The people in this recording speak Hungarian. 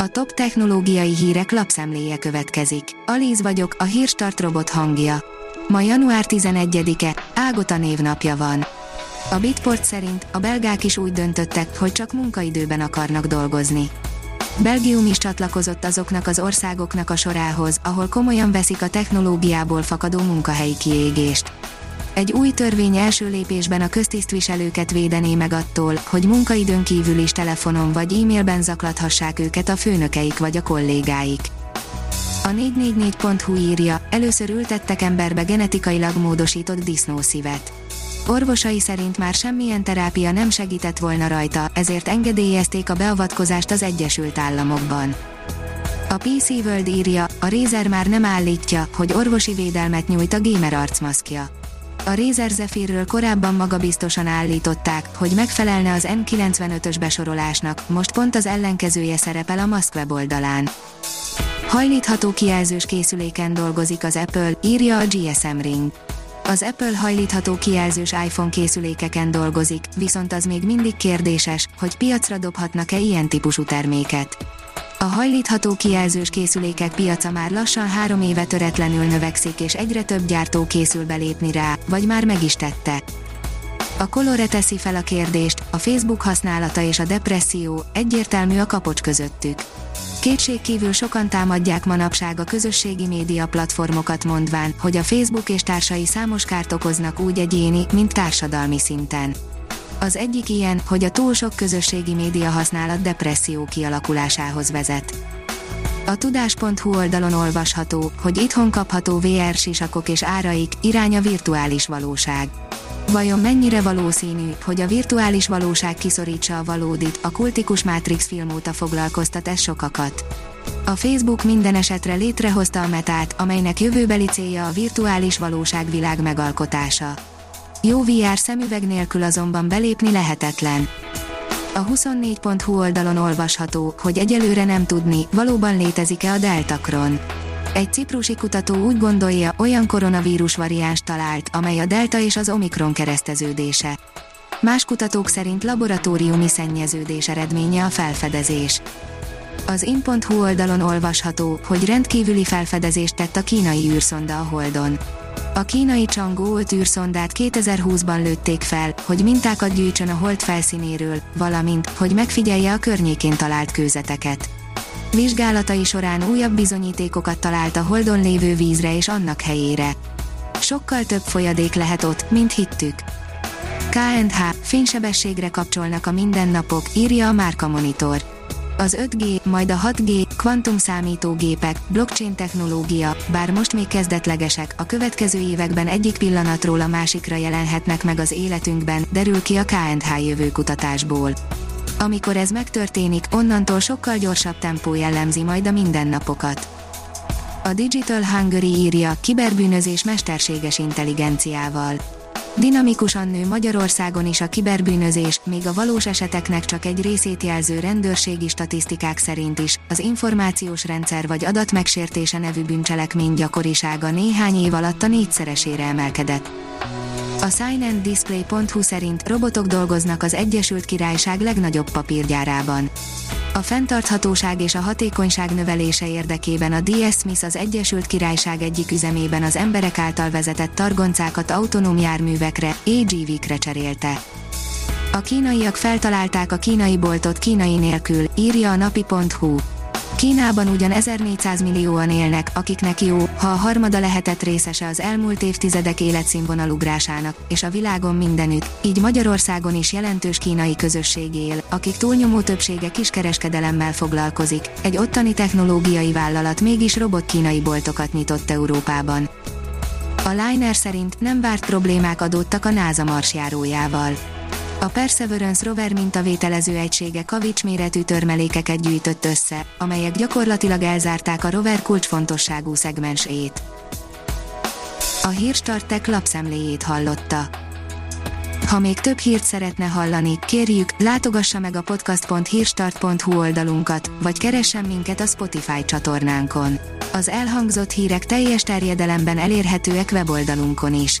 A top technológiai hírek lapszemléje következik. Alíz vagyok, a hírstart robot hangja. Ma január 11-e, Ágota névnapja van. A Bitport szerint a belgák is úgy döntöttek, hogy csak munkaidőben akarnak dolgozni. Belgium is csatlakozott azoknak az országoknak a sorához, ahol komolyan veszik a technológiából fakadó munkahelyi kiégést. Egy új törvény első lépésben a köztisztviselőket védené meg attól, hogy munkaidőn kívül is telefonon vagy e-mailben zaklathassák őket a főnökeik vagy a kollégáik. A 444.hu írja, először ültettek emberbe genetikailag módosított disznószívet. Orvosai szerint már semmilyen terápia nem segített volna rajta, ezért engedélyezték a beavatkozást az Egyesült Államokban. A PC World írja, a Razer már nem állítja, hogy orvosi védelmet nyújt a gamer arcmaszkja. A Razer Zephyrről korábban magabiztosan állították, hogy megfelelne az N95-ös besorolásnak, most pont az ellenkezője szerepel a Musk weboldalán. Hajlítható kijelzős készüléken dolgozik az Apple, írja a GSM Ring. Az Apple hajlítható kijelzős iPhone készülékeken dolgozik, viszont az még mindig kérdéses, hogy piacra dobhatnak-e ilyen típusú terméket. A hajlítható kijelzős készülékek piaca már lassan három éve töretlenül növekszik és egyre több gyártó készül belépni rá, vagy már meg is tette. A Colore teszi fel a kérdést, a Facebook használata és a depresszió, egyértelmű a kapocs közöttük. Kétség sokan támadják manapság a közösségi média platformokat mondván, hogy a Facebook és társai számos kárt okoznak úgy egyéni, mint társadalmi szinten. Az egyik ilyen, hogy a túl sok közösségi média használat depresszió kialakulásához vezet. A tudás.hu oldalon olvasható, hogy itthon kapható VR sisakok és áraik, irány a virtuális valóság. Vajon mennyire valószínű, hogy a virtuális valóság kiszorítsa a valódit, a kultikus Matrix film óta foglalkoztat ez sokakat. A Facebook minden esetre létrehozta a metát, amelynek jövőbeli célja a virtuális valóság világ megalkotása. Jó VR szemüveg nélkül azonban belépni lehetetlen. A 24.hu oldalon olvasható, hogy egyelőre nem tudni, valóban létezik-e a Deltacron. Egy ciprusi kutató úgy gondolja, olyan koronavírus variáns talált, amely a delta és az omikron kereszteződése. Más kutatók szerint laboratóriumi szennyeződés eredménye a felfedezés. Az in.hu oldalon olvasható, hogy rendkívüli felfedezést tett a kínai űrszonda a Holdon. A kínai Chang'e 5 űrszondát 2020-ban lőtték fel, hogy mintákat gyűjtsön a hold felszínéről, valamint, hogy megfigyelje a környékén talált kőzeteket. Vizsgálatai során újabb bizonyítékokat talált a holdon lévő vízre és annak helyére. Sokkal több folyadék lehet ott, mint hittük. KNH, fénysebességre kapcsolnak a mindennapok, írja a Márka Monitor. Az 5G, majd a 6G, kvantum számítógépek, blockchain technológia, bár most még kezdetlegesek, a következő években egyik pillanatról a másikra jelenhetnek meg az életünkben, derül ki a KNH jövőkutatásból. Amikor ez megtörténik, onnantól sokkal gyorsabb tempó jellemzi majd a mindennapokat. A Digital Hungary írja, kiberbűnözés mesterséges intelligenciával. Dinamikusan nő Magyarországon is a kiberbűnözés, még a valós eseteknek csak egy részét jelző rendőrségi statisztikák szerint is, az információs rendszer vagy adatmegsértése nevű bűncselekmény gyakorisága néhány év alatt a négyszeresére emelkedett. A signanddisplay.hu szerint robotok dolgoznak az Egyesült Királyság legnagyobb papírgyárában. A fenntarthatóság és a hatékonyság növelése érdekében a DS Smith az Egyesült Királyság egyik üzemében az emberek által vezetett targoncákat autonóm járművekre, AGV-kre cserélte. A kínaiak feltalálták a kínai boltot kínai nélkül, írja a napi.hu. Kínában ugyan 1400 millióan élnek, akiknek jó, ha a harmada lehetett részese az elmúlt évtizedek életszínvonalugrásának, és a világon mindenütt, így Magyarországon is jelentős kínai közösség él, akik túlnyomó többsége kiskereskedelemmel foglalkozik, egy ottani technológiai vállalat mégis robot kínai boltokat nyitott Európában. A Liner szerint nem várt problémák adódtak a NASA marsjárójával a Perseverance rover mintavételező egysége kavics méretű törmelékeket gyűjtött össze, amelyek gyakorlatilag elzárták a rover kulcsfontosságú szegmensét. A Hírstartek lapszemléjét hallotta. Ha még több hírt szeretne hallani, kérjük, látogassa meg a podcast.hírstart.hu oldalunkat, vagy keressen minket a Spotify csatornánkon. Az elhangzott hírek teljes terjedelemben elérhetőek weboldalunkon is.